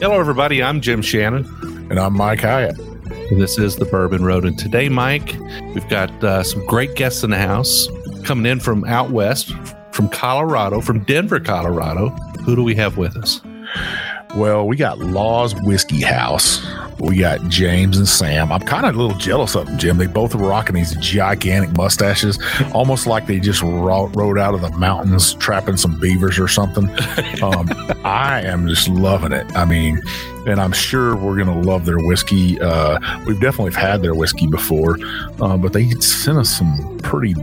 Hello, everybody. I'm Jim Shannon. And I'm Mike Hyatt. And this is the Bourbon Road. And today, Mike, we've got uh, some great guests in the house coming in from out west, from Colorado, from Denver, Colorado. Who do we have with us? Well, we got Law's Whiskey House. We got James and Sam. I'm kind of a little jealous of them, Jim. They both are rocking these gigantic mustaches, almost like they just ro- rode out of the mountains trapping some beavers or something. Um, I am just loving it. I mean, and I'm sure we're going to love their whiskey. Uh, we've definitely had their whiskey before, uh, but they sent us some pretty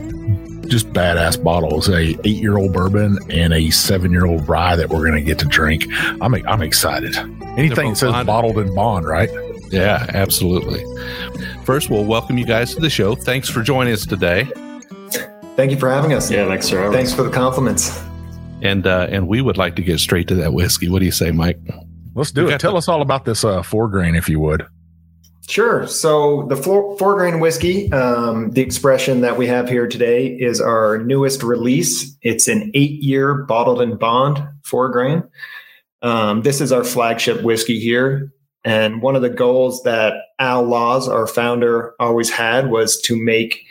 just badass bottles a eight year old bourbon and a seven year old rye that we're going to get to drink. I'm i'm excited. Anything that says bottled in bond right? Yeah absolutely. First we'll welcome you guys to the show. Thanks for joining us today. Thank you for having us. Yeah thanks for thanks for the compliments. And uh and we would like to get straight to that whiskey. What do you say mike? Let's do we it. tell the- us all about this uh four grain if you would Sure. So the four, four grain whiskey, um, the expression that we have here today is our newest release. It's an eight year bottled in bond four grain. Um, this is our flagship whiskey here. And one of the goals that Al Laws, our founder, always had was to make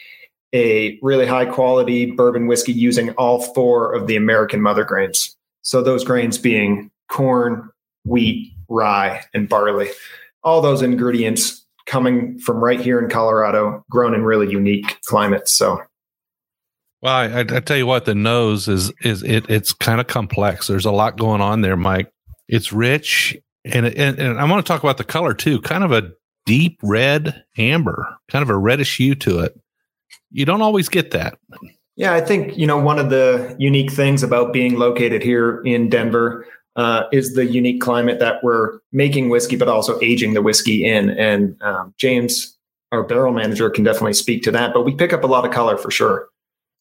a really high quality bourbon whiskey using all four of the American mother grains. So those grains being corn, wheat, rye, and barley. All those ingredients coming from right here in Colorado, grown in really unique climates. So, well, I, I tell you what, the nose is is it it's kind of complex. There's a lot going on there, Mike. It's rich, and and, and I want to talk about the color too. Kind of a deep red amber, kind of a reddish hue to it. You don't always get that. Yeah, I think you know one of the unique things about being located here in Denver uh, is the unique climate that we're making whiskey, but also aging the whiskey in. And um, James, our barrel manager, can definitely speak to that. But we pick up a lot of color for sure.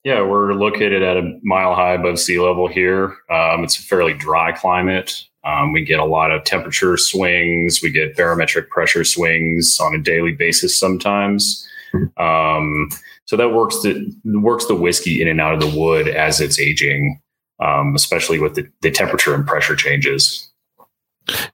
Yeah, we're located at a mile high above sea level here. Um, it's a fairly dry climate. Um, we get a lot of temperature swings. We get barometric pressure swings on a daily basis sometimes. Um, so that works the works the whiskey in and out of the wood as it's aging um, especially with the, the temperature and pressure changes.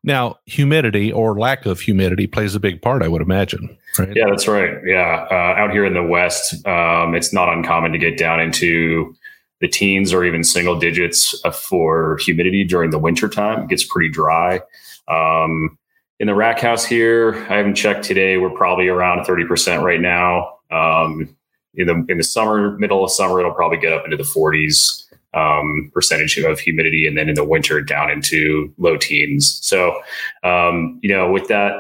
Now, humidity or lack of humidity plays a big part, I would imagine. Right? Yeah, that's right. Yeah, uh, out here in the West, um, it's not uncommon to get down into the teens or even single digits uh, for humidity during the winter time. It gets pretty dry. Um, in the rack house here, I haven't checked today. We're probably around thirty percent right now. Um, in the in the summer, middle of summer, it'll probably get up into the forties um, percentage of humidity, and then in the winter down into low teens. So, um, you know, with that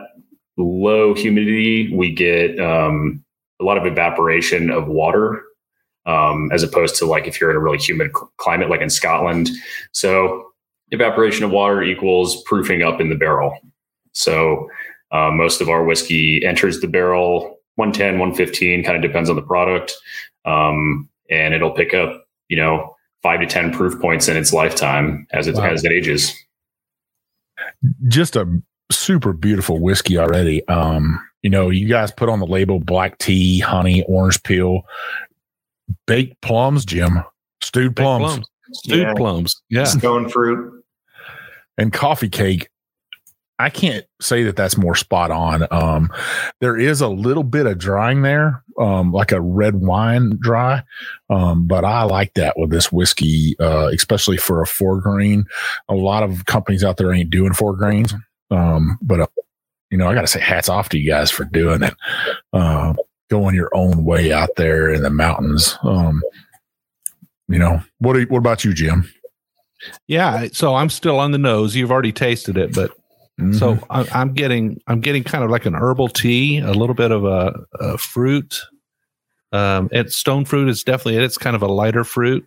low humidity, we get um, a lot of evaporation of water, um, as opposed to like if you're in a really humid climate, like in Scotland. So, evaporation of water equals proofing up in the barrel. So, uh, most of our whiskey enters the barrel 110, 115, kind of depends on the product. Um, and it'll pick up, you know, five to 10 proof points in its lifetime as it, wow. as it ages. Just a super beautiful whiskey already. Um, you know, you guys put on the label black tea, honey, orange peel, baked plums, Jim, stewed plums. plums. Stewed yeah. plums. Yeah. Stone fruit. And coffee cake. I can't say that that's more spot on. Um, there is a little bit of drying there, um, like a red wine dry, um, but I like that with this whiskey, uh, especially for a four grain. A lot of companies out there ain't doing four grains. Um, but uh, you know, I got to say, hats off to you guys for doing it. Uh, going your own way out there in the mountains. Um, you know, what? Are, what about you, Jim? Yeah, so I'm still on the nose. You've already tasted it, but mm-hmm. so I, I'm getting I'm getting kind of like an herbal tea, a little bit of a, a fruit. Um, and stone fruit is definitely it. It's kind of a lighter fruit,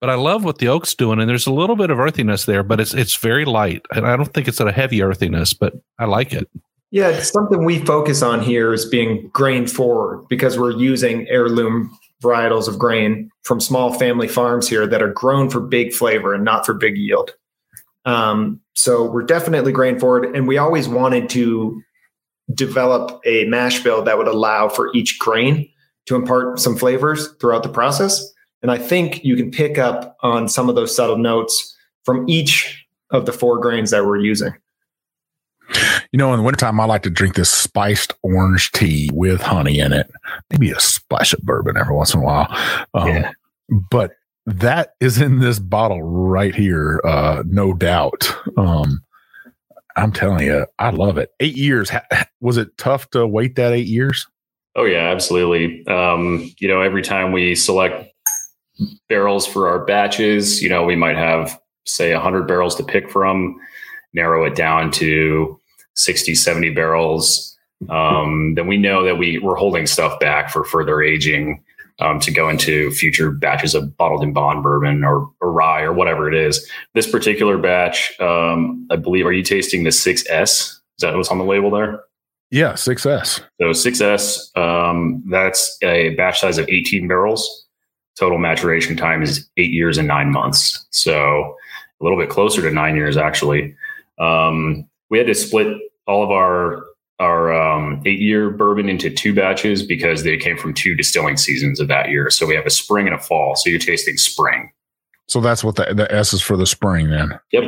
but I love what the oak's doing, and there's a little bit of earthiness there, but it's it's very light, and I don't think it's a heavy earthiness, but I like it. Yeah, something we focus on here is being grain forward because we're using heirloom varietals of grain from small family farms here that are grown for big flavor and not for big yield. Um, so we're definitely grain forward, and we always wanted to develop a mash bill that would allow for each grain to impart some flavors throughout the process. And I think you can pick up on some of those subtle notes from each of the four grains that we're using. You know, in the wintertime, I like to drink this spiced orange tea with honey in it, maybe a splash of bourbon every once in a while. Um, yeah. But that is in this bottle right here, uh, no doubt. Um, I'm telling you, I love it. Eight years. Was it tough to wait that eight years? Oh, yeah, absolutely. Um, you know, every time we select barrels for our batches, you know, we might have, say, 100 barrels to pick from narrow it down to 60, 70 barrels, um, then we know that we, we're holding stuff back for further aging um, to go into future batches of bottled in bond bourbon or, or rye or whatever it is. This particular batch, um, I believe, are you tasting the 6S? Is that what's on the label there? Yeah, 6S. So 6S, um, that's a batch size of 18 barrels. Total maturation time is eight years and nine months. So a little bit closer to nine years, actually. Um, we had to split all of our our um, eight year bourbon into two batches because they came from two distilling seasons of that year. So we have a spring and a fall. So you're tasting spring. So that's what the, the S is for the spring then. Yep.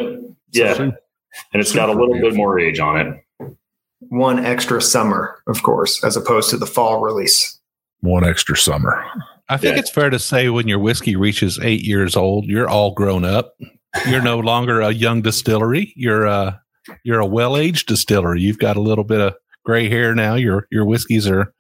Yeah. So, and it's got a little bit more age on it. One extra summer, of course, as opposed to the fall release. One extra summer. I think yeah. it's fair to say when your whiskey reaches eight years old, you're all grown up. You're no longer a young distillery. You're a you're a well aged distiller. You've got a little bit of gray hair now. Your your whiskeys are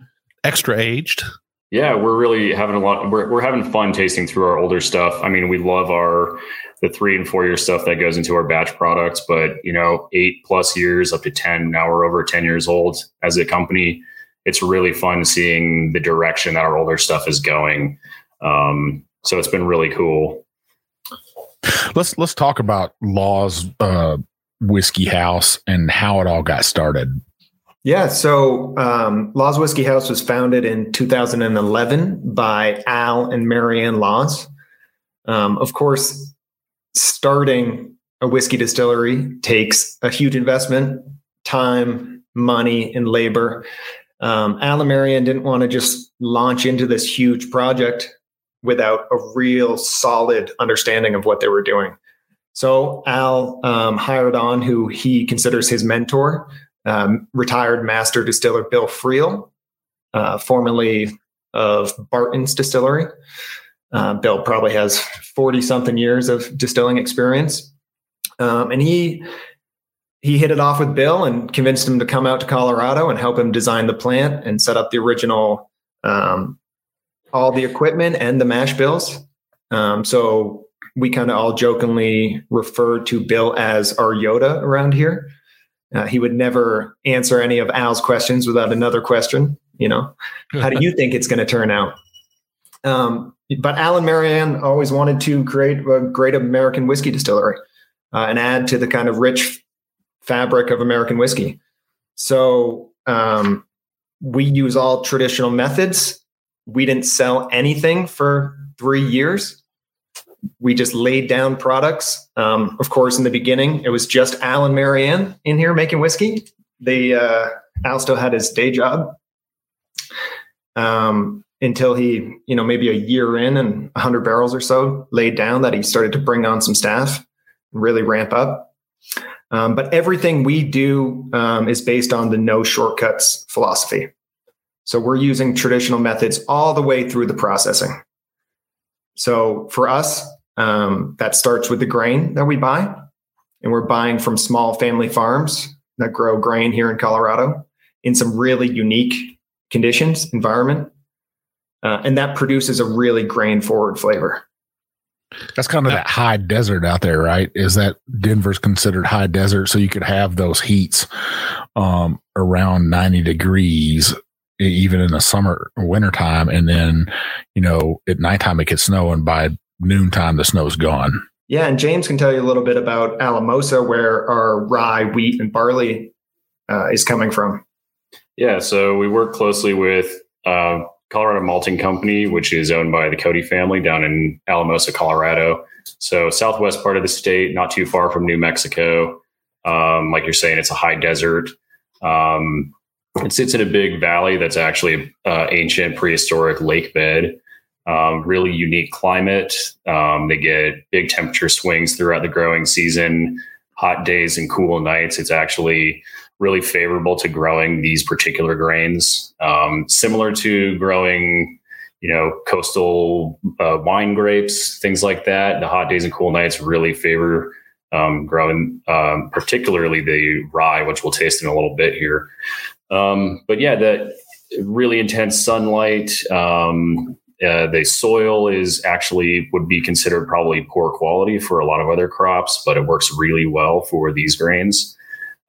extra aged. Yeah, we're really having a lot. We're we're having fun tasting through our older stuff. I mean, we love our the three and four year stuff that goes into our batch products, but you know, eight plus years up to ten. Now we're over ten years old as a company. It's really fun seeing the direction that our older stuff is going. Um, so it's been really cool. Let's let's talk about Law's uh, Whiskey House and how it all got started. Yeah, so um, Laws Whiskey House was founded in 2011 by Al and Marianne Laws. Um, of course, starting a whiskey distillery takes a huge investment, time, money, and labor. Um, Al and Marianne didn't want to just launch into this huge project without a real solid understanding of what they were doing. So Al um, hired on who he considers his mentor, um, retired master distiller Bill Friel, uh, formerly of Barton's Distillery. Uh, Bill probably has 40 something years of distilling experience. Um, and he he hit it off with Bill and convinced him to come out to Colorado and help him design the plant and set up the original um, all the equipment and the mash bills. Um, so we kind of all jokingly refer to Bill as our Yoda around here. Uh, he would never answer any of Al's questions without another question. You know, how do you think it's going to turn out? Um, but Al and Marianne always wanted to create a great American whiskey distillery uh, and add to the kind of rich fabric of American whiskey. So um, we use all traditional methods. We didn't sell anything for three years we just laid down products. Um, of course, in the beginning, it was just Al and Marianne in here making whiskey. They uh, Al still had his day job um, until he, you know, maybe a year in and 100 barrels or so laid down that he started to bring on some staff, really ramp up. Um, but everything we do um, is based on the no shortcuts philosophy. So we're using traditional methods all the way through the processing. So for us, um, that starts with the grain that we buy, and we're buying from small family farms that grow grain here in Colorado in some really unique conditions, environment, uh, and that produces a really grain forward flavor. That's kind of that high desert out there, right? Is that Denver's considered high desert, so you could have those heats um, around ninety degrees, even in the summer or winter time, and then you know at nighttime it could snow, and by noontime the snow's gone. Yeah, and James can tell you a little bit about Alamosa, where our rye, wheat, and barley uh, is coming from. Yeah, so we work closely with uh, Colorado Malting Company, which is owned by the Cody family down in Alamosa, Colorado. So southwest part of the state, not too far from New Mexico. Um, like you're saying, it's a high desert. Um, it sits in a big valley that's actually uh, ancient prehistoric lake bed. Um, really unique climate. Um, they get big temperature swings throughout the growing season, hot days and cool nights. It's actually really favorable to growing these particular grains. Um, similar to growing, you know, coastal uh, wine grapes, things like that. The hot days and cool nights really favor um, growing, um, particularly the rye, which we'll taste in a little bit here. Um, but yeah, that really intense sunlight. Um, uh, the soil is actually would be considered probably poor quality for a lot of other crops, but it works really well for these grains.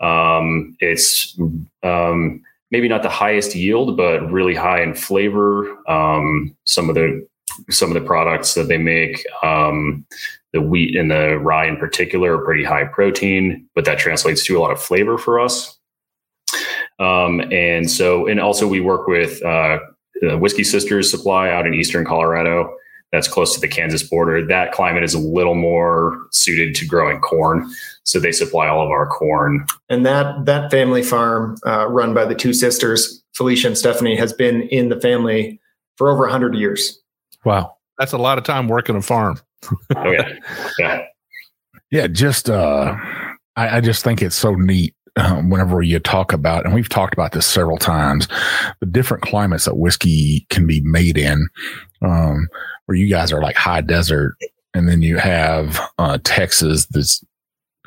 Um, it's um, maybe not the highest yield, but really high in flavor. Um, some of the some of the products that they make, um, the wheat and the rye in particular, are pretty high protein, but that translates to a lot of flavor for us. Um, and so, and also we work with uh, Whiskey Sisters Supply out in eastern Colorado that's close to the Kansas border. That climate is a little more suited to growing corn, so they supply all of our corn. And that that family farm, uh, run by the two sisters, Felicia and Stephanie, has been in the family for over hundred years. Wow, that's a lot of time working a farm. oh yeah, yeah, yeah. Just uh, I, I just think it's so neat um, whenever you talk about, and we've talked about this several times, the different climates that whiskey can be made in. Um, where you guys are like high desert, and then you have uh, Texas that's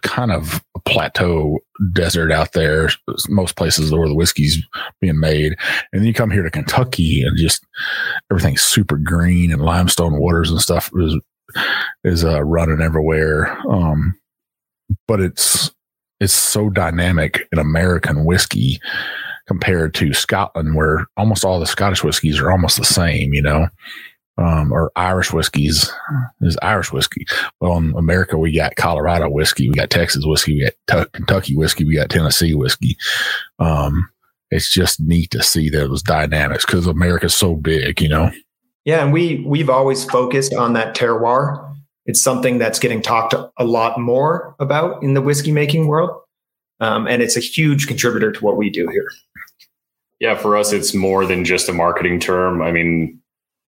kind of a plateau desert out there. Most places where the whiskey's being made, and then you come here to Kentucky, and just everything's super green and limestone waters and stuff is is uh, running everywhere. Um, but it's it's so dynamic in American whiskey compared to Scotland, where almost all the Scottish whiskeys are almost the same, you know um, or Irish whiskeys is Irish whiskey. Well, in America, we got Colorado whiskey, we got Texas whiskey, we got t- Kentucky whiskey, we got Tennessee whiskey. Um, it's just neat to see those dynamics because America's so big, you know. Yeah, and we we've always focused on that terroir. It's something that's getting talked a lot more about in the whiskey making world, um, and it's a huge contributor to what we do here. Yeah, for us, it's more than just a marketing term. I mean,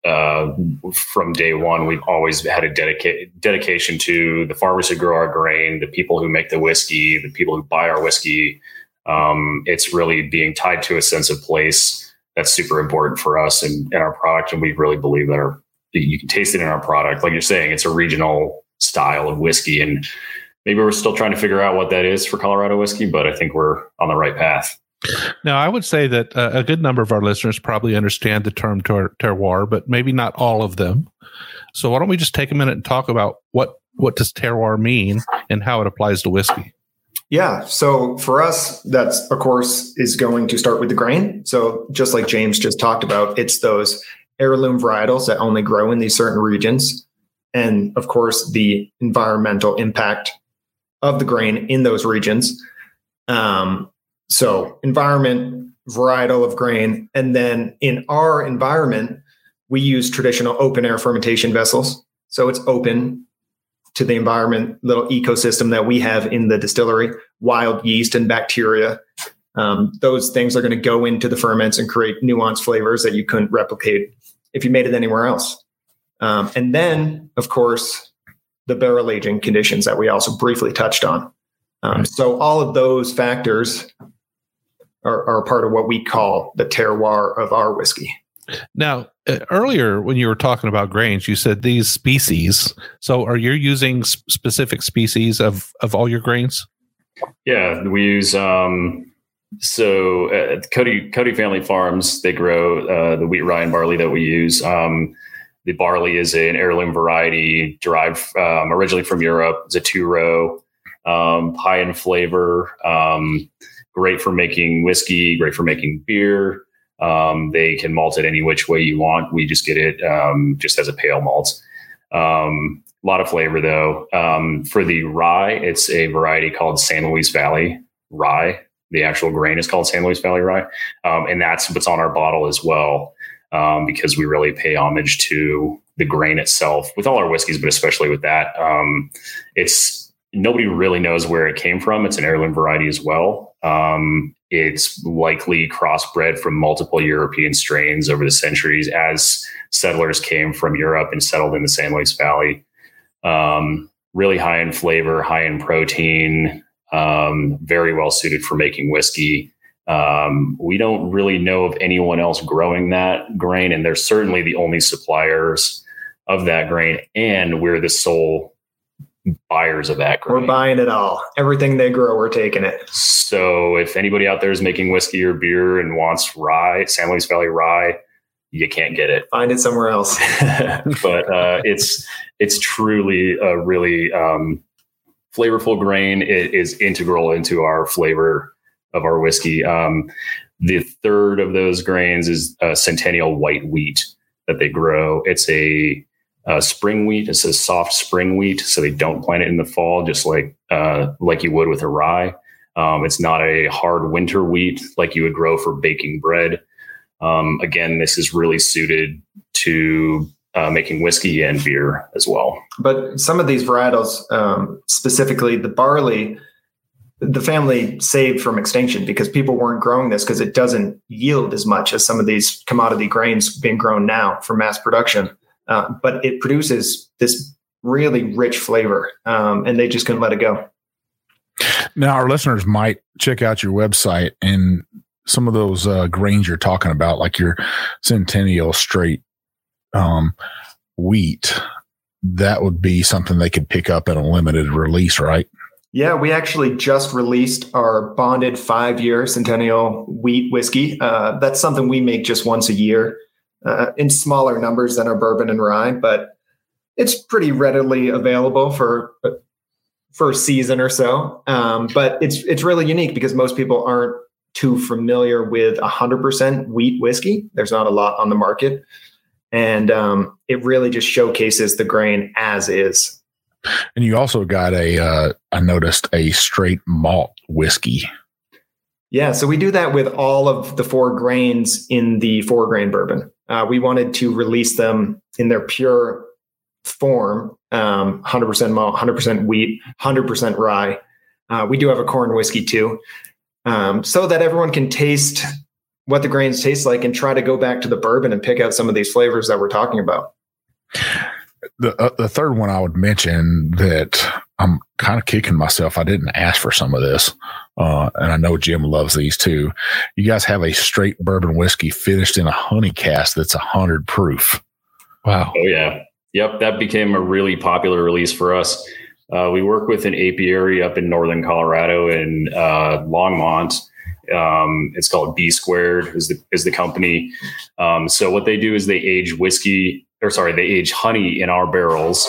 uh, from day one, we've always had a dedica- dedication to the farmers who grow our grain, the people who make the whiskey, the people who buy our whiskey. Um, it's really being tied to a sense of place that's super important for us and, and our product. And we really believe that our, you can taste it in our product. Like you're saying, it's a regional style of whiskey. And maybe we're still trying to figure out what that is for Colorado whiskey, but I think we're on the right path. Now, I would say that uh, a good number of our listeners probably understand the term ter- terroir, but maybe not all of them. So, why don't we just take a minute and talk about what what does terroir mean and how it applies to whiskey? Yeah. So for us, that's of course is going to start with the grain. So just like James just talked about, it's those heirloom varietals that only grow in these certain regions. And of course, the environmental impact of the grain in those regions. Um, so environment, varietal of grain. And then in our environment, we use traditional open air fermentation vessels. So it's open to the environment, little ecosystem that we have in the distillery, wild yeast and bacteria. Um, those things are going to go into the ferments and create nuanced flavors that you couldn't replicate if you made it anywhere else. Um, and then, of course, the barrel aging conditions that we also briefly touched on. Um, so all of those factors are, are part of what we call the terroir of our whiskey. Now, uh, earlier when you were talking about grains, you said these species. So, are you using specific species of of all your grains? Yeah, we use um, so uh, Cody Cody Family Farms. They grow uh, the wheat, rye, and barley that we use. Um, the barley is an heirloom variety derived um, originally from Europe. It's a two row, um, high in flavor, um, great for making whiskey, great for making beer. Um, they can malt it any which way you want. We just get it um, just as a pale malt. A lot of flavor though. For the rye, it's a variety called San Luis Valley rye. The actual grain is called San Luis Valley rye, um, and that's what's on our bottle as well. Um, because we really pay homage to the grain itself with all our whiskeys, but especially with that. Um, it's nobody really knows where it came from. It's an heirloom variety as well. Um, it's likely crossbred from multiple European strains over the centuries as settlers came from Europe and settled in the San Luis Valley. Um, really high in flavor, high in protein, um, very well suited for making whiskey. Um, we don't really know of anyone else growing that grain, and they're certainly the only suppliers of that grain, and we're the sole buyers of that grain. We're buying it all. Everything they grow, we're taking it. So if anybody out there is making whiskey or beer and wants rye, San Luis Valley rye, you can't get it. Find it somewhere else. but uh, it's it's truly a really um, flavorful grain. It is integral into our flavor of our whiskey. Um, the third of those grains is a centennial white wheat that they grow. It's a, a, spring wheat. It's a soft spring wheat, so they don't plant it in the fall, just like uh, like you would with a rye. Um, it's not a hard winter wheat like you would grow for baking bread. Um, again, this is really suited to uh, making whiskey and beer as well. But some of these varietals, um, specifically the barley, the family saved from extinction because people weren't growing this because it doesn't yield as much as some of these commodity grains being grown now for mass production. Uh, but it produces this really rich flavor, um, and they just couldn't let it go. Now, our listeners might check out your website and some of those uh, grains you're talking about, like your Centennial Straight um, wheat. That would be something they could pick up in a limited release, right? Yeah, we actually just released our bonded five year Centennial wheat whiskey. Uh, that's something we make just once a year uh, in smaller numbers than our bourbon and rye, but it's pretty readily available for for a season or so. Um, but it's it's really unique because most people aren't too familiar with 100% wheat whiskey. There's not a lot on the market, and um, it really just showcases the grain as is. And you also got a, uh, I noticed a straight malt whiskey. Yeah, so we do that with all of the four grains in the four grain bourbon. Uh, we wanted to release them in their pure form um, 100% malt, 100% wheat, 100% rye. Uh, we do have a corn whiskey too, um, so that everyone can taste what the grains taste like and try to go back to the bourbon and pick out some of these flavors that we're talking about the uh, the third one I would mention that I'm kind of kicking myself. I didn't ask for some of this, uh, and I know Jim loves these too. You guys have a straight bourbon whiskey finished in a honey cask that's a hundred proof. Wow! Oh yeah, yep. That became a really popular release for us. Uh, we work with an apiary up in northern Colorado in uh, Longmont. Um, it's called Bee Squared is the is the company. Um, so what they do is they age whiskey or sorry, they age honey in our barrels,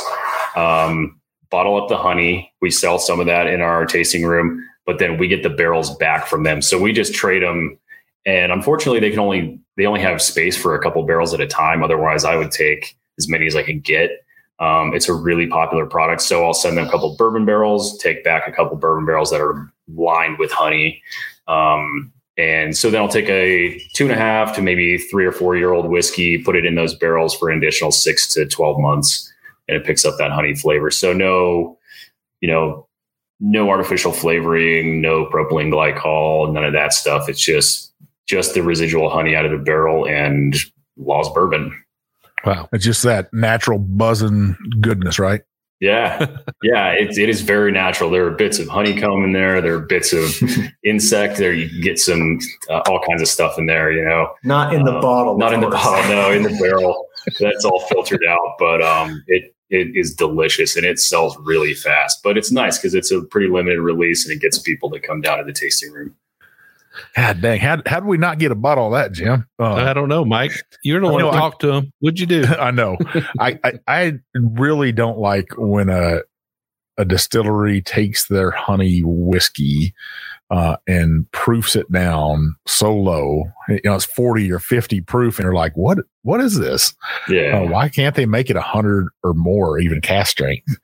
um, bottle up the honey. We sell some of that in our tasting room, but then we get the barrels back from them. So we just trade them. And unfortunately, they can only they only have space for a couple barrels at a time. Otherwise, I would take as many as I can get. Um, it's a really popular product, so I'll send them a couple bourbon barrels, take back a couple bourbon barrels that are lined with honey, um, and so then I'll take a two and a half to maybe three or four year old whiskey, put it in those barrels for an additional six to 12 months, and it picks up that honey flavor. So no, you know, no artificial flavoring, no propylene glycol, none of that stuff. It's just just the residual honey out of the barrel and Law's bourbon. Wow. It's just that natural buzzing goodness, right? Yeah, yeah, it, it is very natural. There are bits of honeycomb in there. There are bits of insect there. You get some uh, all kinds of stuff in there. You know, not in the um, bottle. Not in the bottle. No, in the barrel. That's all filtered out. But um, it it is delicious and it sells really fast. But it's nice because it's a pretty limited release and it gets people to come down to the tasting room. God dang, how how did we not get a bottle of that, Jim? Uh, I don't know, Mike. You're the one know, to talk to him. What'd you do? I know. I, I I really don't like when a a distillery takes their honey whiskey uh, and proofs it down so low. You know, it's forty or fifty proof, and you're like, what What is this? Yeah. Uh, why can't they make it hundred or more, even cask strength?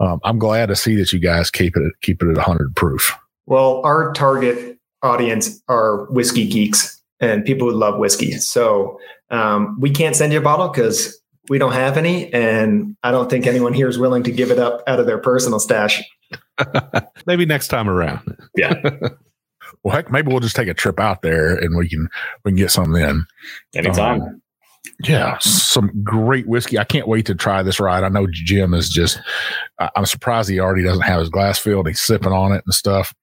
Um, I'm glad to see that you guys keep it keep it at hundred proof. Well, our target audience are whiskey geeks and people who love whiskey. So um, we can't send you a bottle because we don't have any, and I don't think anyone here is willing to give it up out of their personal stash. Maybe next time around. yeah. Well, heck, maybe we'll just take a trip out there and we can we can get something in. Anytime. Um, Yeah, some great whiskey. I can't wait to try this ride. I know Jim is just, I'm surprised he already doesn't have his glass filled. He's sipping on it and stuff.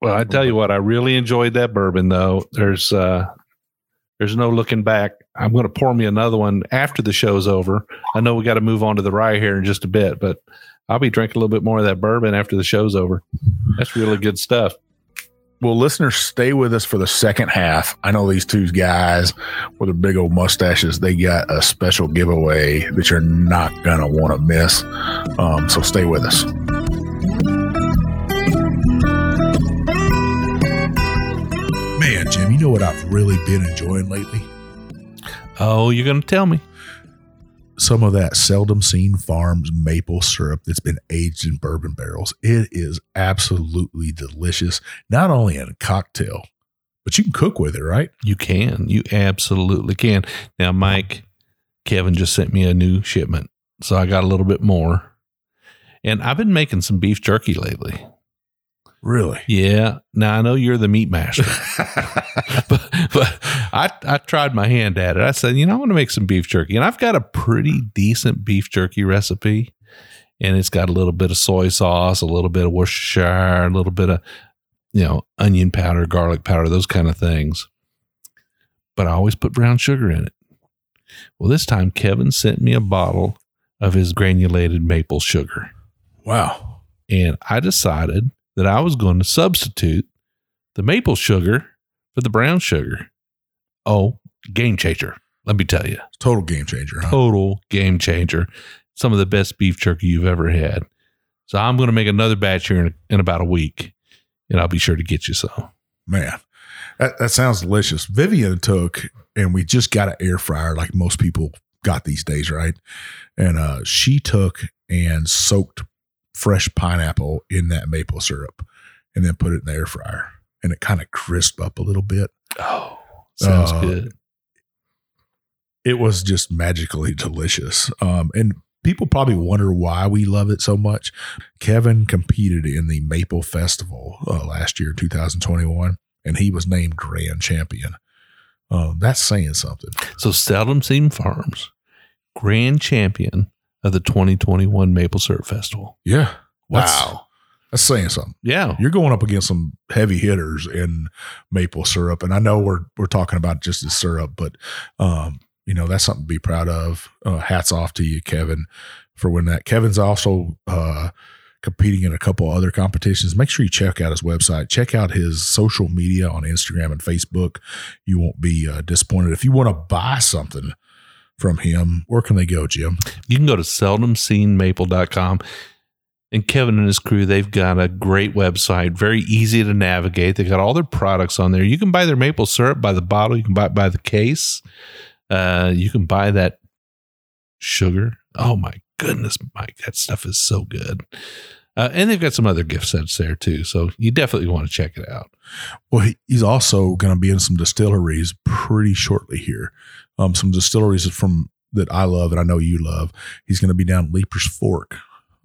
Well, I tell you what, I really enjoyed that bourbon though. There's uh there's no looking back. I'm going to pour me another one after the show's over. I know we got to move on to the rye here in just a bit, but I'll be drinking a little bit more of that bourbon after the show's over. That's really good stuff. Well, listeners, stay with us for the second half. I know these two guys with their big old mustaches, they got a special giveaway that you're not going to want to miss. Um, so stay with us. Jim, you know what I've really been enjoying lately? Oh, you're going to tell me. some of that seldom seen farms maple syrup that's been aged in bourbon barrels. It is absolutely delicious, not only in a cocktail, but you can cook with it, right? You can. You absolutely can. Now, Mike, Kevin just sent me a new shipment. So I got a little bit more. And I've been making some beef jerky lately. Really? Yeah. Now I know you're the meat master, but, but I, I tried my hand at it. I said, you know, I want to make some beef jerky. And I've got a pretty decent beef jerky recipe. And it's got a little bit of soy sauce, a little bit of Worcestershire, a little bit of, you know, onion powder, garlic powder, those kind of things. But I always put brown sugar in it. Well, this time Kevin sent me a bottle of his granulated maple sugar Wow. and I decided that I was going to substitute the maple sugar for the brown sugar. Oh, game changer. Let me tell you, Total game changer, huh? total game changer. Some of the best beef jerky you've ever had. So I'm going to make another batch here in, in about a week, and I'll be sure to get you some. Man, that, that sounds delicious. Vivian took, and we just got an air fryer like most people got these days, right? And uh, she took and soaked fresh pineapple in that maple syrup and then put it in the air fryer. And it kind of crisp up a little bit. Oh, sounds Uh, good. It was just magically delicious. Um, and people probably wonder why we love it so much. Kevin competed in the Maple Festival uh, last year, 2021, and he was named grand champion. Um, that's saying something. So Seldom Seen Farms, grand champion of the 2021 Maple Syrup Festival. Yeah. That's, Wow. That's saying something. Yeah. You're going up against some heavy hitters in maple syrup. And I know we're we're talking about just the syrup, but um, you know, that's something to be proud of. Uh, hats off to you, Kevin, for winning that. Kevin's also uh competing in a couple other competitions. Make sure you check out his website. Check out his social media on Instagram and Facebook. You won't be uh, disappointed. If you want to buy something from him, where can they go, Jim? You can go to seldomseenmaple.com. And Kevin and his crew, they've got a great website, very easy to navigate. They've got all their products on there. You can buy their maple syrup by the bottle, you can buy it by the case. Uh, you can buy that sugar. Oh my goodness, Mike, that stuff is so good. Uh, and they've got some other gift sets there too. So you definitely want to check it out. Well, he, he's also going to be in some distilleries pretty shortly here. Um, some distilleries from that I love and I know you love. He's going to be down Leiper's Fork.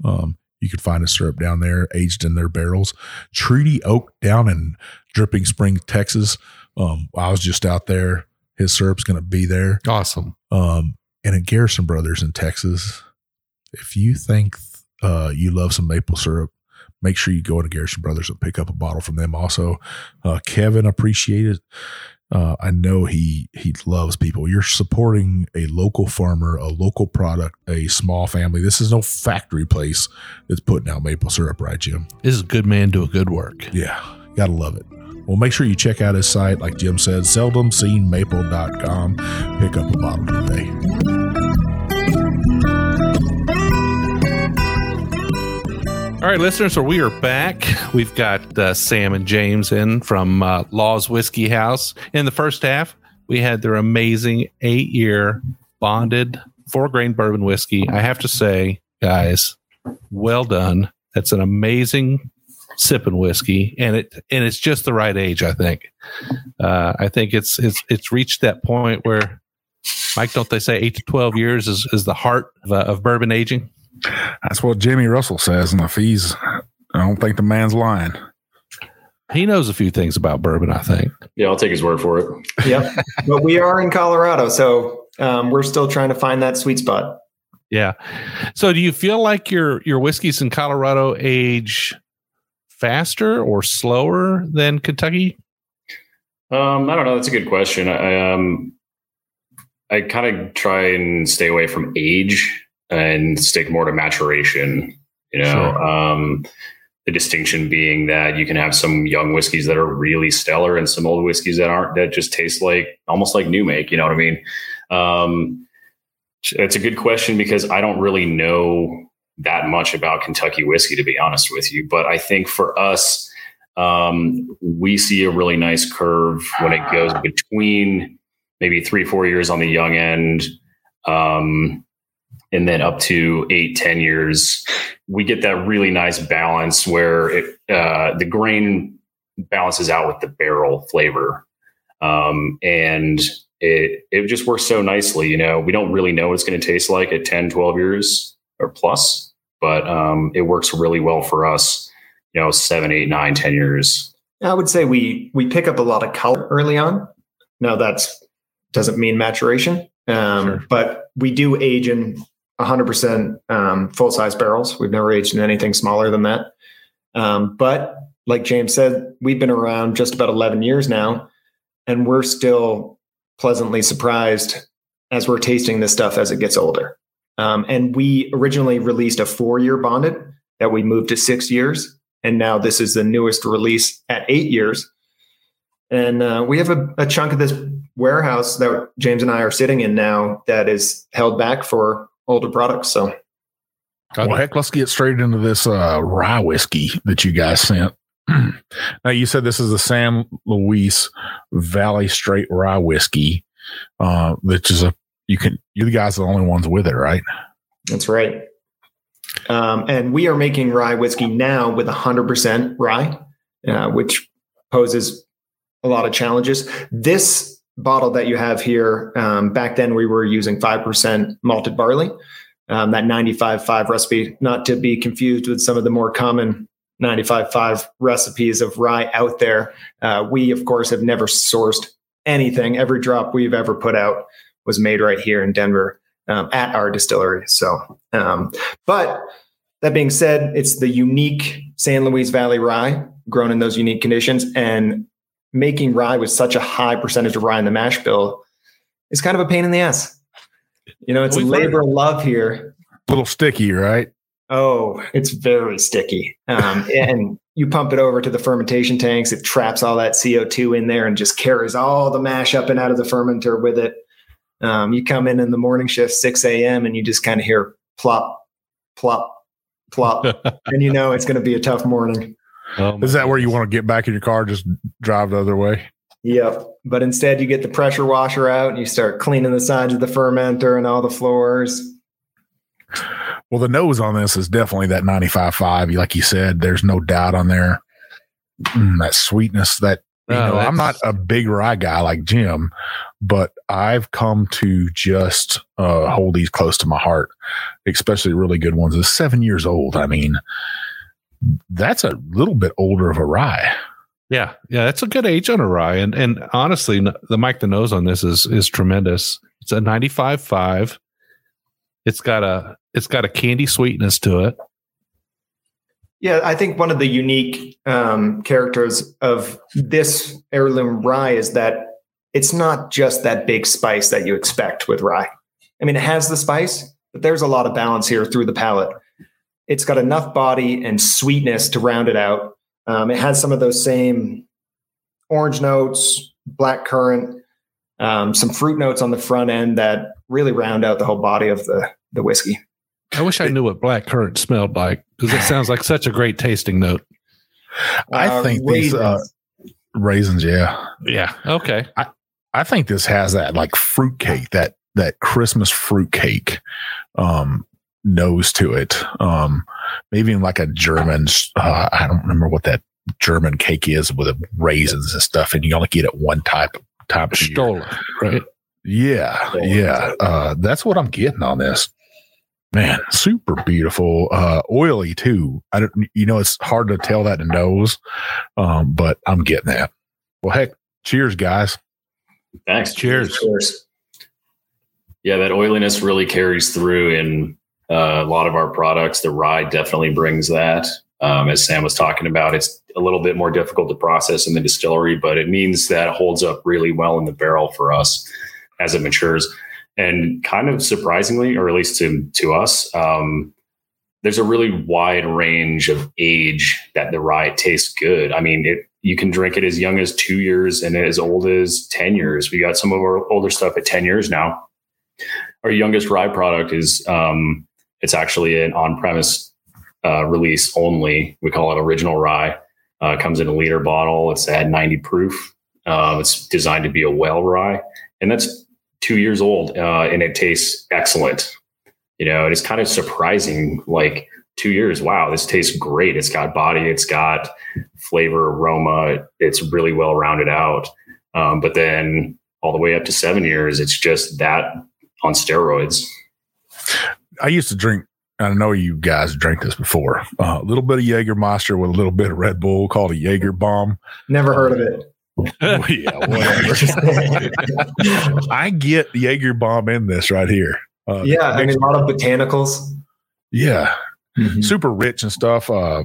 Um, you can find his syrup down there, aged in their barrels. Treaty Oak down in Dripping Spring, Texas. Um, I was just out there. His syrup's going to be there. Awesome. Um, and at Garrison Brothers in Texas, if you think uh, you love some maple syrup, make sure you go to Garrison Brothers and pick up a bottle from them. Also, uh, Kevin appreciated uh, I know he he loves people. You're supporting a local farmer, a local product, a small family. This is no factory place that's putting out maple syrup, right, Jim? This is a good man doing good work. Yeah, gotta love it. Well, make sure you check out his site, like Jim said, seldomseenmaple.com. Pick up a bottle today. All right, listeners, so we are back. We've got uh, Sam and James in from uh, Law's Whiskey House. In the first half, we had their amazing eight year bonded four grain bourbon whiskey. I have to say, guys, well done. That's an amazing sipping whiskey, and it and it's just the right age. I think. Uh, I think it's it's it's reached that point where, Mike, don't they say eight to twelve years is is the heart of, uh, of bourbon aging? That's what Jimmy Russell says, and if he's, I don't think the man's lying. He knows a few things about bourbon. I think. Yeah, I'll take his word for it. Yep. but we are in Colorado, so um, we're still trying to find that sweet spot. Yeah. So, do you feel like your your whiskeys in Colorado age faster or slower than Kentucky? Um, I don't know. That's a good question. I um, I kind of try and stay away from age and stick more to maturation. You know, Sure. um, the distinction being that you can have some young whiskeys that are really stellar and some old whiskeys that aren't that just taste like almost like new make. You know what I mean? Um, it's a good question because I don't really know that much about Kentucky whiskey, to be honest with you. But I think for us, um, we see a really nice curve when it goes between maybe three, four years on the young end, um, and then up to eight, ten years. We get that really nice balance where it, uh, the grain balances out with the barrel flavor, um, and it it just works so nicely. You know, we don't really know what it's going to taste like at 10, 12 years or plus, but um, it works really well for us. You know, seven, eight, nine, ten years. I would say we we pick up a lot of color early on. Now that's doesn't mean maturation, um, Sure. but we do age in 100% um, full size barrels. We've never aged in anything smaller than that. Um, but like James said, we've been around just about 11 years now, and we're still pleasantly surprised as we're tasting this stuff as it gets older. Um, and we originally released a four year bonded that we moved to six years. And now this is the newest release at eight years. And uh, we have a, a chunk of this warehouse that James and I are sitting in now that is held back for older products. So Well, heck, let's get straight into this uh, rye whiskey that you guys sent. now, you said this is the San Luis Valley Straight Rye Whiskey, uh, which is a you can you the guys are the only ones with it, right? that's right. Um, and we are making rye whiskey now with 100% rye, uh, which poses a lot of challenges. This bottle that you have here, um, back then we were using 5% malted barley, um, that 95.5 recipe, not to be confused with some of the more common 95.5 recipes of rye out there. Uh, we, of course, have never sourced anything. Every drop we've ever put out was made right here in Denver um, at our distillery. So, um, but that being said, it's the unique San Luis Valley rye grown in those unique conditions, and making rye with such a high percentage of rye in the mash bill is kind of a pain in the ass. You know, it's a We've labor of love here. A little sticky, right? Oh, it's very sticky. Um, and you pump it over to the fermentation tanks, it traps all that CO2 in there and just carries all the mash up and out of the fermenter with it. Um, you come in in the morning shift, 6 a.m., and you just kind of hear plop, plop, plop. and you know it's going to be a tough morning. Oh, Is that where you want to get back in your car, just drive the other way? Yep. But instead, you get the pressure washer out and you start cleaning the sides of the fermenter and all the floors. Well, the nose on this is definitely that 95.5. Like you said, there's no doubt on there. Mm, that sweetness that, you Oh, know, I'm not a big rye guy like Jim, but I've come to just uh, hold these close to my heart, especially really good ones. It's seven years old. I mean, that's a little bit older of a rye. Yeah, yeah, that's a good age on a rye, and and honestly, the Mike the nose on this is is tremendous. It's a ninety five five. It's got a it's got a candy sweetness to it. Yeah, I think one of the unique um, characters of this heirloom rye is that it's not just that big spice that you expect with rye. I mean, it has the spice, but there's a lot of balance here through the palate. It's got enough body and sweetness to round it out. Um, it has some of those same orange notes, black currant, um, some fruit notes on the front end that really round out the whole body of the the whiskey. I wish I knew what black currant smelled like because it sounds like such a great tasting note. I Uh, think these uh, raisins, yeah. Yeah. Okay. I think this has that like fruit cake, that that Christmas fruit cake um nose to it. Um maybe in like a German uh, I don't remember what that German cake is with the raisins and stuff, and you only get it one type time of year. Stollen, right? Yeah, yeah. Uh, that's what I'm getting on this. Man, super beautiful, uh, oily too. I don't, you know, it's hard to tell that in nose, um, but I'm getting that. Well, heck, cheers, guys. Thanks. Cheers. Cheers. Yeah, that oiliness really carries through in uh, a lot of our products. The rye definitely brings that. Um, as Sam was talking about, it's a little bit more difficult to process in the distillery, but it means that it holds up really well in the barrel for us as it matures. And kind of surprisingly, or at least to to us, um, there's a really wide range of age that the rye tastes good. I mean, it you can drink it as young as two years and as old as ten years. We got some of our older stuff at ten years now. Our youngest rye product is um, it's actually an on-premise uh, release only. We call it original rye. Uh, comes in a liter bottle. It's at 90 proof. Uh, it's designed to be a well rye, and that's two years old, uh, and it tastes excellent. You know, it is kind of surprising. Like two years, wow, this tastes great. It's got body, it's got flavor, aroma. It's really well rounded out. Um, but then all the way up to seven years, it's just that on steroids. I used to drink. I know you guys drank this before. Uh, a little bit of Jägermeister with a little bit of Red Bull, called a Jaeger bomb. Never heard of it. yeah, whatever. I get Jaeger bomb in this right here. Uh, yeah, I mean, a lot of botanicals. yeah, super rich and stuff. Uh,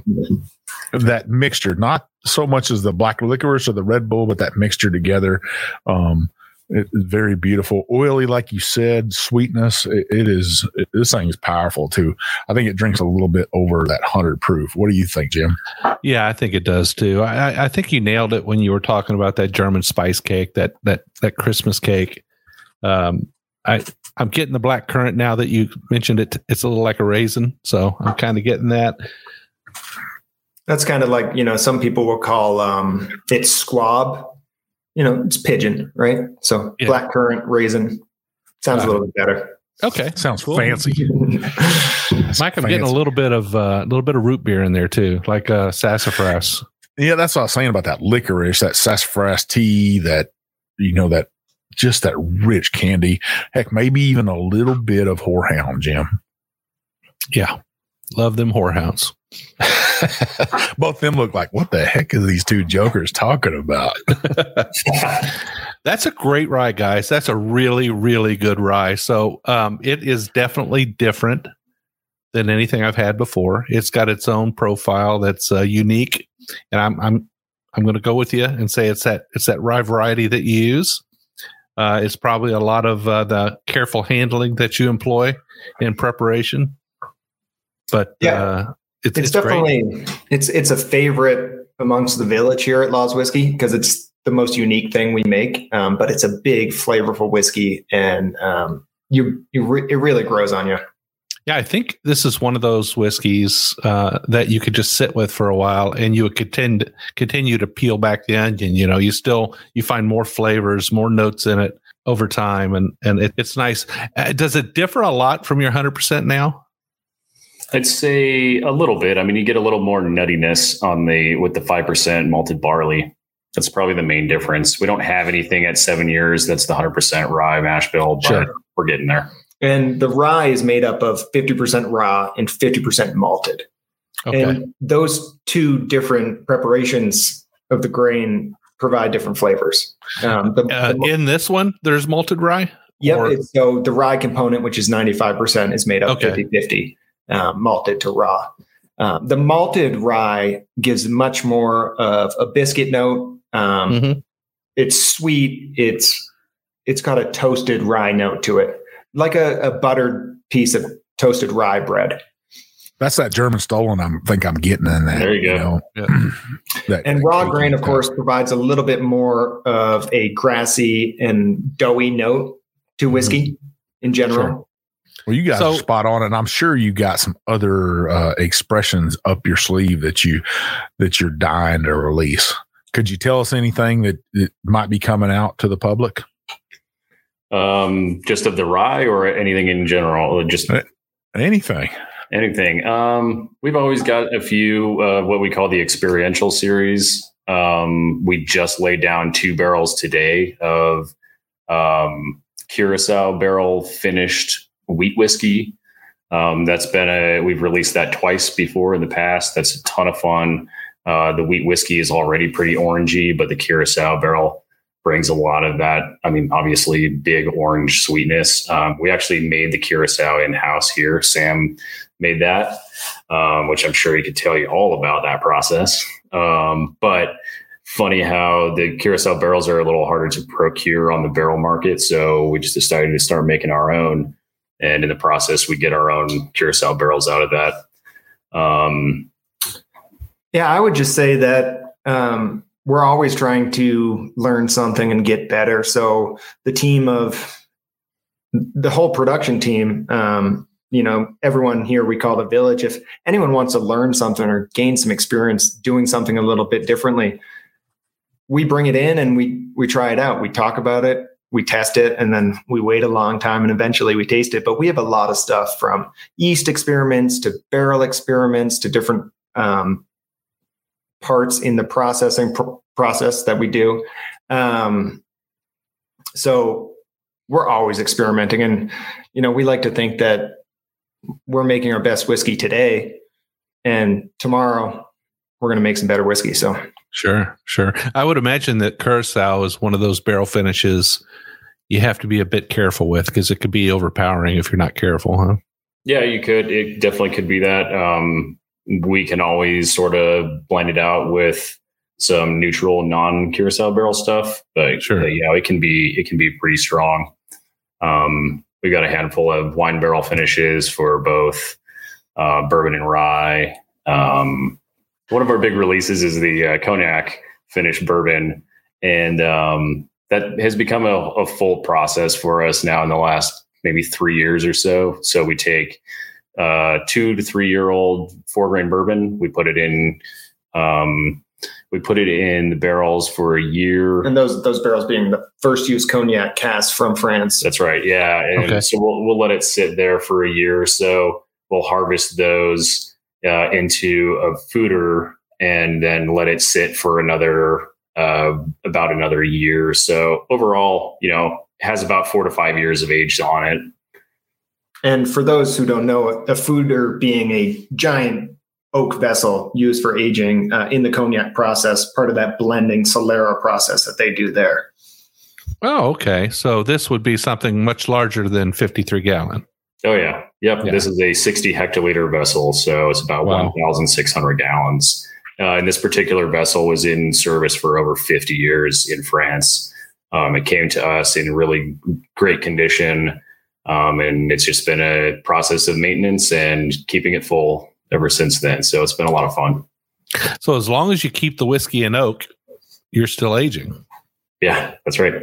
that mixture, not so much as the black licorice or the Red Bull, but that mixture together. Um, it is very beautiful, oily, like you said, sweetness. It, it is. It, this thing is powerful too. I think it drinks a little bit over that hundred proof. What do you think, Jim? Yeah, I think it does too. I, I- I think you nailed it when you were talking about that German spice cake, that that that Christmas cake. Um, I I'm getting the black currant now that you mentioned it. It's a little like a raisin, so I'm kind of getting that. That's kind of like, you know, some people will call um, it squab. You know, it's pigeon, right? So Yeah. black currant, raisin sounds a little bit better. Okay, Sounds Cool. fancy. Mike, I'm getting a little bit of a uh, little bit of root beer in there too, like uh, sassafras. Yeah, that's what I was saying about that licorice, that sassafras tea, that you know, that just that rich candy. Heck, maybe even a little bit of horehound, Jim. Yeah, love them horehounds. Both them look like what the heck are these two jokers talking about? That's a great rye, guys. That's a really, really good rye. So um, it is definitely different than anything I've had before. It's got its own profile that's uh, unique, and I'm I'm I'm going to go with you and say it's that it's that rye variety that you use. Uh, it's probably a lot of uh, the careful handling that you employ in preparation, but Yeah. It's, it's, it's great. definitely it's it's a favorite amongst the village here at Laws Whiskey because it's the most unique thing we make. Um, but it's a big, flavorful whiskey, and um, you you re- it really grows on you. Yeah, I think this is one of those whiskeys uh, that you could just sit with for a while, and you would continue continue to peel back the onion. You know, you still you find more flavors, more notes in it over time, and and it, it's nice. Uh, does it differ a lot from your hundred percent now? I'd say a little bit. I mean, you get a little more nuttiness on the with the five percent malted barley. That's probably the main difference. We don't have anything at seven years that's the hundred percent rye mash bill, but Sure. we're getting there. And the rye is made up of fifty percent raw and fifty percent malted. Okay, And those two different preparations of the grain provide different flavors. Um, the, uh, the- in this one, there's malted rye. yep. or- it's- so the rye component, which is 95%, is made up Okay. 50 50 um, malted to raw. Um, the malted rye gives much more of a biscuit note. Um, Mhm. it's sweet. It's it's got a toasted rye note to it, like a, a buttered piece of toasted rye bread. That's that German stollen. I think I'm getting in that. There you go. know, Yeah. that- And that raw grain, of course, provides a little bit more of a grassy and doughy note to whiskey in general. Sure. Well, you guys So- are spot on, and I'm sure you got some other uh, expressions up your sleeve that you that you're dying to release. Could you tell us anything that, that might be coming out to the public? Um, just of the rye or anything in general? Or Just Anything? anything. Um, we've always got a few uh, what we call the experiential series. Um, we just laid down two barrels today of um, Curacao barrel finished wheat whiskey. Um, that's been a we've released that twice before in the past. That's a ton of fun. Uh, the wheat whiskey is already pretty orangey, but the Curacao barrel brings a lot of that. I mean, obviously, big orange sweetness. Um, we actually made the Curacao in house here. Sam made that, um, which I'm sure he could tell you all about that process. Um, but funny how the Curacao barrels are a little harder to procure on the barrel market. So we just decided to start making our own. And in the process, we get our own Curacao barrels out of that. Um, Yeah, I would just say that um, we're always trying to learn something and get better. So the team of the whole production team, um, you know, everyone here we call the village. If anyone wants to learn something or gain some experience doing something a little bit differently, we bring it in and we we try it out. We talk about it, we test it, and then we wait a long time and eventually we taste it. But we have a lot of stuff from yeast experiments to barrel experiments to different um, parts in the processing pr- process that we do. Um, so we're always experimenting, and you know we like to think that we're making our best whiskey today, and tomorrow we're going to make some better whiskey. So Sure, sure. I would imagine that Curacao is one of those barrel finishes you have to be a bit careful with because it could be overpowering if you're not careful, huh? Yeah, you could. It definitely could be that. Um, we can always sort of blend it out with some neutral, non Curacao barrel stuff, but Sure. yeah, it can be it can be pretty strong. Um, we got a handful of wine barrel finishes for both uh, bourbon and rye. Um, one of our big releases is the uh, cognac finished bourbon, and um, that has become a, a full process for us now in the last maybe three years or so. So we take uh, two to three year old four grain bourbon, we put it in. Um, we put it in the barrels for a year. and those those barrels being the first use cognac cast from France. That's right. Yeah. And Okay. so we'll, we'll let it sit there for a year or so. We'll harvest those uh, into a foudre and then let it sit for another, uh, about another year. So overall, you know, has about four to five years of age on it. And for those who don't know, a foudre being a giant oak vessel used for aging uh, in the cognac process, part of that blending Solera process that they do there. Oh, okay. So this would be something much larger than 53 gallon. Oh yeah. Yep. Yeah. This is a 60 hectoliter vessel. So it's about Wow. 1,600 gallons. Uh, and this particular vessel was in service for over 50 years in France. Um, it came to us in really great condition. Um, and it's just been a process of maintenance and keeping it full ever since then. So it's been a lot of fun. So as long as you keep the whiskey in oak, you're still aging. Yeah, that's right.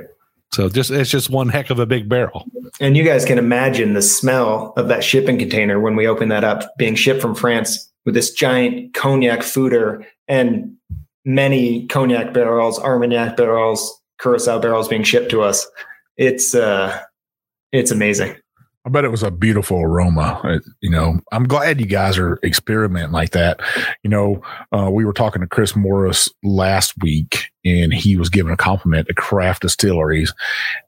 So just it's just one heck of a big barrel. And you guys can imagine the smell of that shipping container when we open that up, being shipped from France with this giant cognac foudre and many cognac barrels, Armagnac barrels, Curacao barrels being shipped to us. It's uh, it's amazing. I bet it was a beautiful aroma. You know, I'm glad you guys are experimenting like that. You know, uh, we were talking to Chris Morris last week, and he was giving a compliment to craft distilleries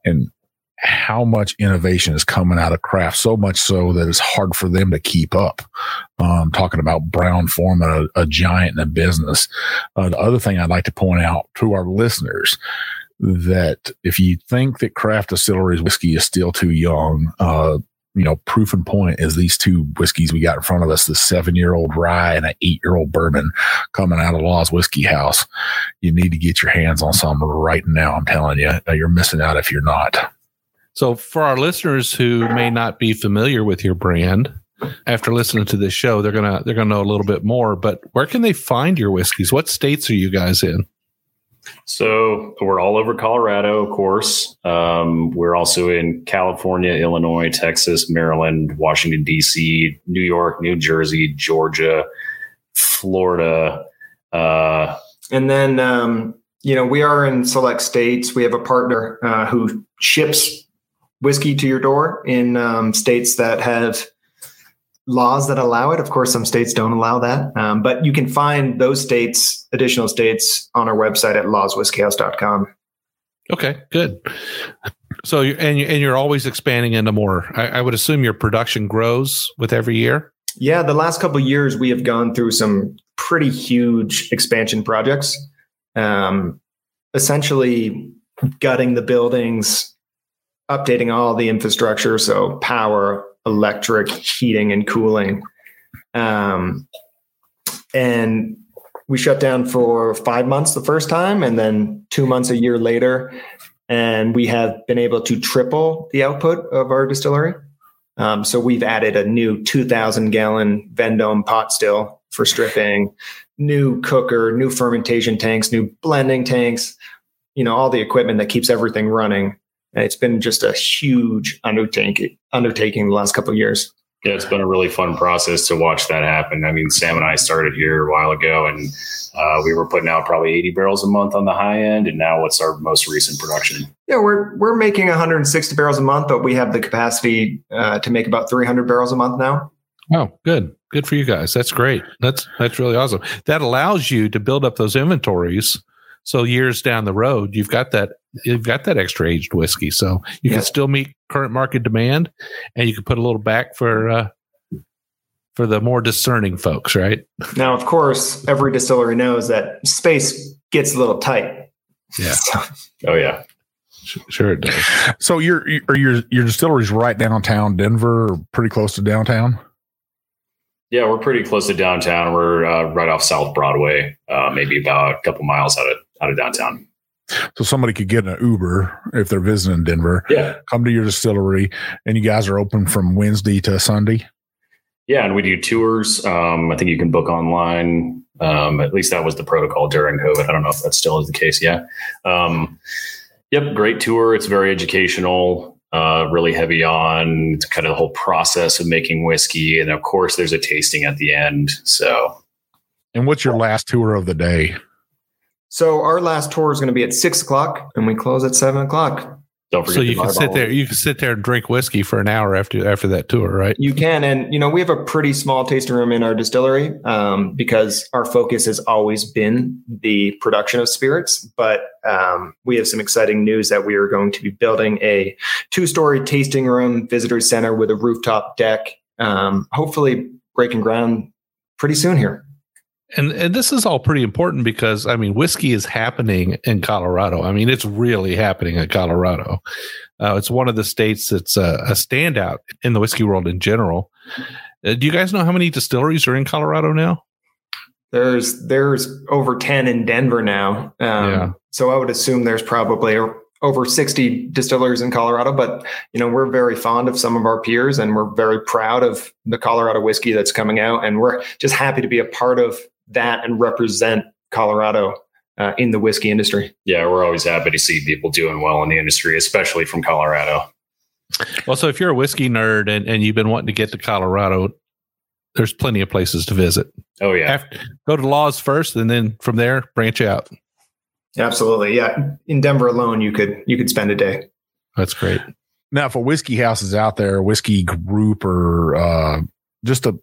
and how much innovation is coming out of craft. So much so that it's hard for them to keep up. Um, talking about Brown Forman, a, a giant in the business. Uh, the other thing I'd like to point out to our listeners that if you think that craft distilleries whiskey is still too young, uh, you know, proof and point is these two whiskeys we got in front of us, the seven year old rye and an eight year old bourbon coming out of Law's Whiskey House. You need to get your hands on some right now. I'm telling you, you're missing out if you're not. So, for our listeners who may not be familiar with your brand, after listening to this show, they're gonna they're gonna know a little bit more. But where can they find your whiskeys? What states are you guys in? So we're all over Colorado, of course. Um, we're also in California, Illinois, Texas, Maryland, Washington D.C., New York, New Jersey, Georgia, Florida, uh, and then um, you know we are in select states. We have a partner uh, who ships whiskey to your door in um, states that have laws that allow it. Of course, some states don't allow that, um, but you can find those states, additional states, on our website at lawswhiskeyhouse.com. Okay, good. So, you and you and you're always expanding into more. I, I would assume your production grows with every year. Yeah, the last couple years we have gone through some pretty huge expansion projects. Um, essentially, gutting the buildings, updating all the infrastructure, so power, electric heating and cooling. Um, and we shut down for five months the first time, and then two months a year later. And we have been able to triple the output of our distillery. Um, so we've added a new 2,000 gallon Vendome pot still for stripping, new cooker, new fermentation tanks, new blending tanks, you know, all the equipment that keeps everything running. And it's been just a huge undertaking undertaking the last couple of years. Yeah, it's been a really fun process to watch that happen. I mean, Sam and I started here a while ago, and uh, we were putting out probably 80 barrels a month on the high end. And now, what's our most recent production? Yeah, we're we're making 160 barrels a month, but we have the capacity uh, to make about 300 barrels a month now. Oh, good, good for you guys. That's great. That's that's really awesome. That allows you to build up those inventories. So years down the road, you've got that you've got that extra aged whiskey, so you yeah. can still meet current market demand, and you can put a little back for uh, for the more discerning folks, right? Now, of course, every distillery knows that space gets a little tight. Yeah. So. Oh yeah. Sure it does. So your your your distillery's right downtown Denver, pretty close to downtown. Yeah, we're pretty close to downtown. We're uh, right off South Broadway, uh, maybe about a couple miles out of out of downtown. So somebody could get an Uber if they're visiting Denver. Yeah. Come to your distillery and you guys are open from Wednesday to Sunday. Yeah, and we do tours. Um, I think you can book online. Um, at least that was the protocol during COVID. I don't know if that still is the case. Yeah. Um, yep, great tour. It's very educational. Uh, really heavy on kind of the whole process of making whiskey, and of course, there's a tasting at the end. So, and what's your last tour of the day? So our last tour is going to be at six o'clock, and we close at seven o'clock. Don't forget. So you can sit there. You can sit there and drink whiskey for an hour after after that tour, right? You can, and you know we have a pretty small tasting room in our distillery um, because our focus has always been the production of spirits. But um, we have some exciting news that we are going to be building a two story tasting room, visitor center with a rooftop deck. Um, hopefully, breaking ground pretty soon here and and this is all pretty important because I mean whiskey is happening in Colorado. I mean it's really happening in Colorado. Uh, it's one of the states that's a, a, standout in the whiskey world in general. Uh, do you guys know how many distilleries are in Colorado now? There's there's over ten in Denver now. Um, yeah. So I would assume there's probably over 60 distillers in Colorado, but you know we're very fond of some of our peers, and we're very proud of the Colorado whiskey that's coming out, and we're just happy to be a part of that and represent Colorado uh, in the whiskey industry. Yeah, we're always happy to see people doing well in the industry, especially from Colorado. Well, so if you're a whiskey nerd and, and you've been wanting to get to Colorado, there's plenty of places to visit. Oh yeah, After, go to Laws first, and then from there branch out. Absolutely, yeah. In Denver alone, you could you could spend a day. That's great. Now, if a whiskey house is out there, a whiskey group, or uh, just a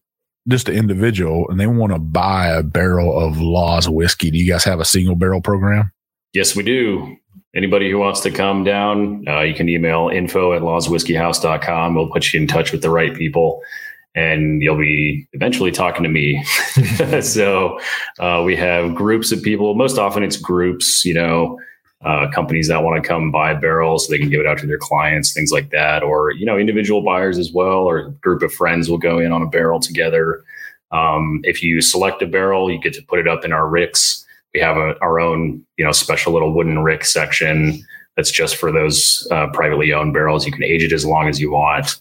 just an individual and they want to buy a barrel of Laws whiskey, do you guys have a single barrel program? Yes, we do. Anybody who wants to come down, uh, you can email info at lawswhiskeyhouse.com. We'll put you in touch with the right people and you'll be eventually talking to me. so uh, we have groups of people. Most often it's groups, you know, uh, companies that want to come buy barrels so they can give it out to their clients, things like that, or you know individual buyers as well, or a group of friends will go in on a barrel together. Um, if you select a barrel, you get to put it up in our ricks. We have a, our own you know special little wooden rick section that's just for those uh, privately owned barrels. You can age it as long as you want.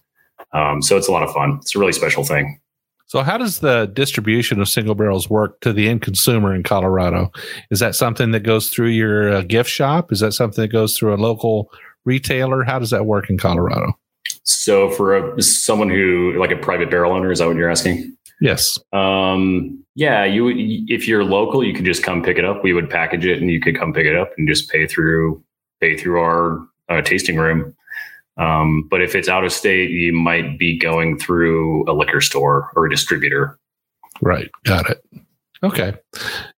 Um, so it's a lot of fun. It's a really special thing. So, how does the distribution of single barrels work to the end consumer in Colorado? Is that something that goes through your uh, gift shop? Is that something that goes through a local retailer? How does that work in Colorado? So, for a, someone who like a private barrel owner, is that what you're asking? Yes. Um, yeah, you if you're local, you could just come pick it up. We would package it, and you could come pick it up and just pay through pay through our uh, tasting room. Um, but if it's out of state, you might be going through a liquor store or a distributor. Right. Got it. Okay.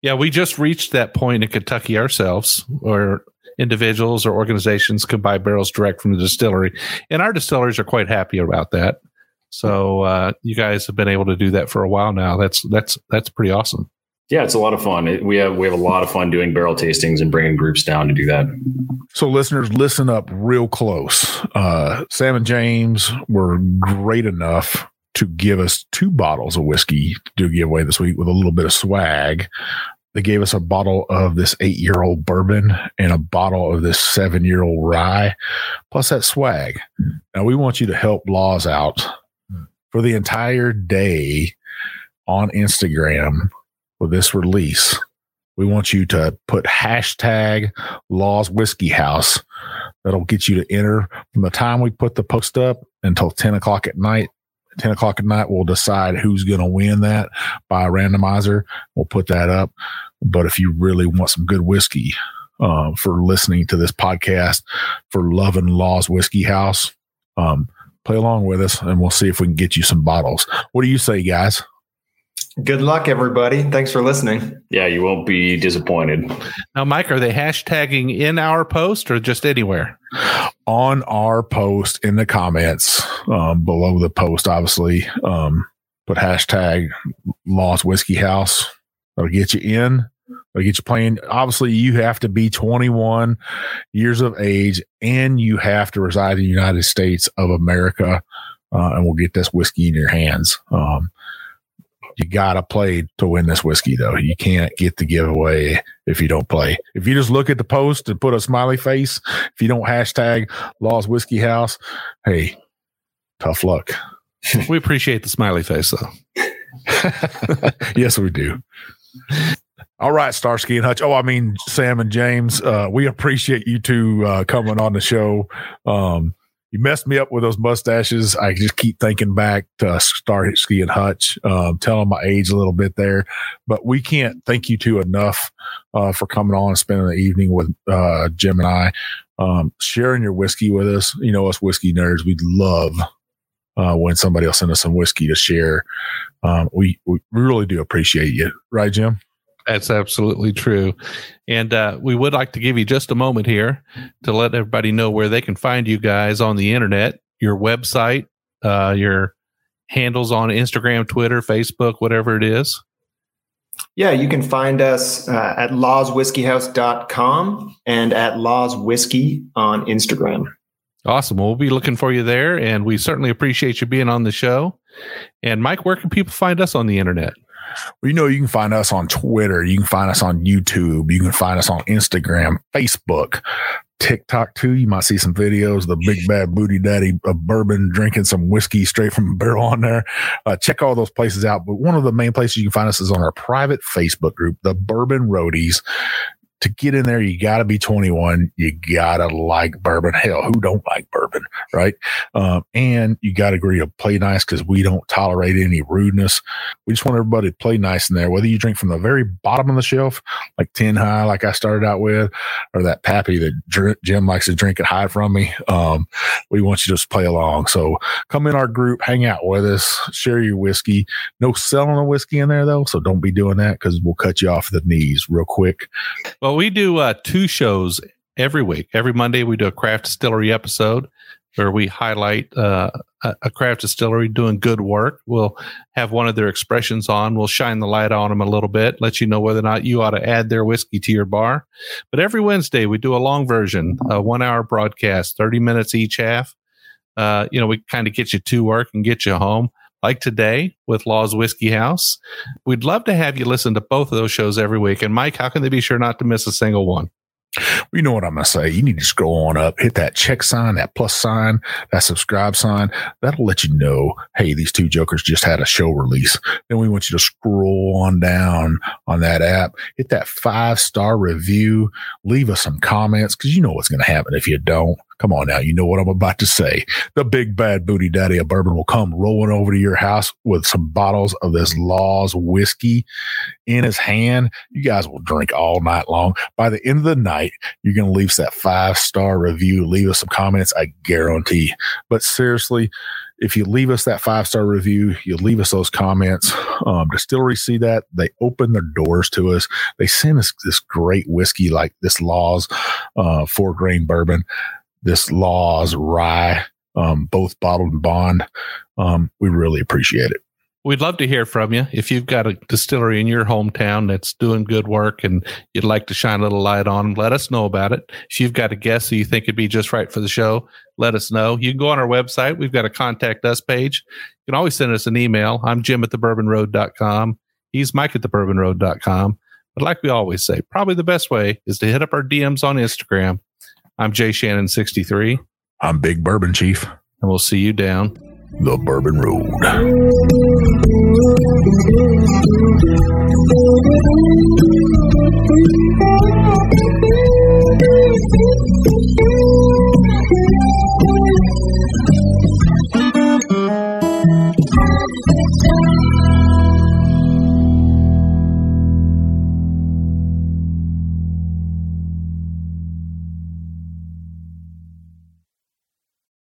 Yeah, we just reached that point in Kentucky ourselves where individuals or organizations can buy barrels direct from the distillery. And our distilleries are quite happy about that. So uh, you guys have been able to do that for a while now. That's that's that's pretty awesome. Yeah, it's a lot of fun. We have we have a lot of fun doing barrel tastings and bringing groups down to do that. So, listeners, listen up real close. Uh, Sam and James were great enough to give us two bottles of whiskey to do a giveaway this week with a little bit of swag. They gave us a bottle of this eight year old bourbon and a bottle of this seven year old rye, plus that swag. Now, we want you to help Laws out for the entire day on Instagram with this release, we want you to put hashtag Laws Whiskey House. That'll get you to enter from the time we put the post up until 10 o'clock at night. 10 o'clock at night, we'll decide who's going to win that by a randomizer. We'll put that up. But if you really want some good whiskey uh, for listening to this podcast, for loving Laws Whiskey House, um, play along with us and we'll see if we can get you some bottles. What do you say, guys? Good luck, everybody. Thanks for listening. Yeah, you won't be disappointed. Now, Mike, are they hashtagging in our post or just anywhere? On our post in the comments um, below the post, obviously, um, put hashtag Laws Whiskey House. That'll get you in. That'll get you playing. Obviously, you have to be 21 years of age and you have to reside in the United States of America, uh, and we'll get this whiskey in your hands. Um, you gotta play to win this whiskey though. You can't get the giveaway if you don't play. If you just look at the post and put a smiley face, if you don't hashtag Laws Whiskey House, hey, tough luck. we appreciate the smiley face though. yes, we do. All right, Starsky and Hutch. Oh, I mean Sam and James. Uh, we appreciate you two uh, coming on the show. Um, you messed me up with those mustaches. I just keep thinking back to Starsky and Hutch, um, telling my age a little bit there. But we can't thank you two enough uh, for coming on and spending the evening with uh, Jim and I, um, sharing your whiskey with us. You know, us whiskey nerds, we love uh, when somebody else sends us some whiskey to share. Um, we, we really do appreciate you, right, Jim? That's absolutely true. And uh, we would like to give you just a moment here to let everybody know where they can find you guys on the internet, your website, uh, your handles on Instagram, Twitter, Facebook, whatever it is. Yeah, you can find us uh, at lawswhiskeyhouse.com and at lawswhiskey on Instagram. Awesome. Well, we'll be looking for you there. And we certainly appreciate you being on the show. And Mike, where can people find us on the internet? Well, you know, you can find us on Twitter. You can find us on YouTube. You can find us on Instagram, Facebook, TikTok too. You might see some videos, the big bad booty daddy of bourbon drinking some whiskey straight from a barrel on there. Uh, check all those places out. But one of the main places you can find us is on our private Facebook group, the Bourbon Roadies to get in there, you got to be 21. You got to like bourbon. Hell, who don't like bourbon, right? Um, and you got to agree to play nice because we don't tolerate any rudeness. We just want everybody to play nice in there, whether you drink from the very bottom of the shelf, like 10 high, like I started out with, or that pappy that Jim likes to drink and hide from me. Um, we want you to just play along. So come in our group, hang out with us, share your whiskey. No selling a whiskey in there though. So don't be doing that because we'll cut you off the knees real quick. Well, we do uh, two shows every week. Every Monday, we do a craft distillery episode. where we highlight uh, a, a craft distillery doing good work. We'll have one of their expressions on. We'll shine the light on them a little bit, let you know whether or not you ought to add their whiskey to your bar. But every Wednesday, we do a long version, a one hour broadcast, 30 minutes each half. Uh, you know, we kind of get you to work and get you home like today with Law's Whiskey House. We'd love to have you listen to both of those shows every week. And Mike, how can they be sure not to miss a single one? You know what I'm going to say. You need to scroll on up, hit that check sign, that plus sign, that subscribe sign. That'll let you know, hey, these two jokers just had a show release. Then we want you to scroll on down on that app, hit that five star review, leave us some comments because you know what's going to happen if you don't. Come on now. You know what I'm about to say. The big bad booty daddy of bourbon will come rolling over to your house with some bottles of this Law's whiskey in his hand. You guys will drink all night long. By the end of the night, you're going to leave us that five star review, leave us some comments. I guarantee. But seriously, if you leave us that five star review, you leave us those comments. Um, distilleries see that they open their doors to us. They send us this great whiskey like this Laws uh, four grain bourbon this Law's rye, um, both bottled and bond. Um, we really appreciate it. We'd love to hear from you. If you've got a distillery in your hometown that's doing good work and you'd like to shine a little light on, let us know about it. If you've got a guest that you think would be just right for the show, let us know. You can go on our website. We've got a contact us page. You can always send us an email. I'm Jim at thebourbonroad.com. He's Mike at thebourbonroad.com. But like we always say, probably the best way is to hit up our DMs on Instagram I'm Jay Shannon 63. I'm Big Bourbon Chief. And we'll see you down the Bourbon Road.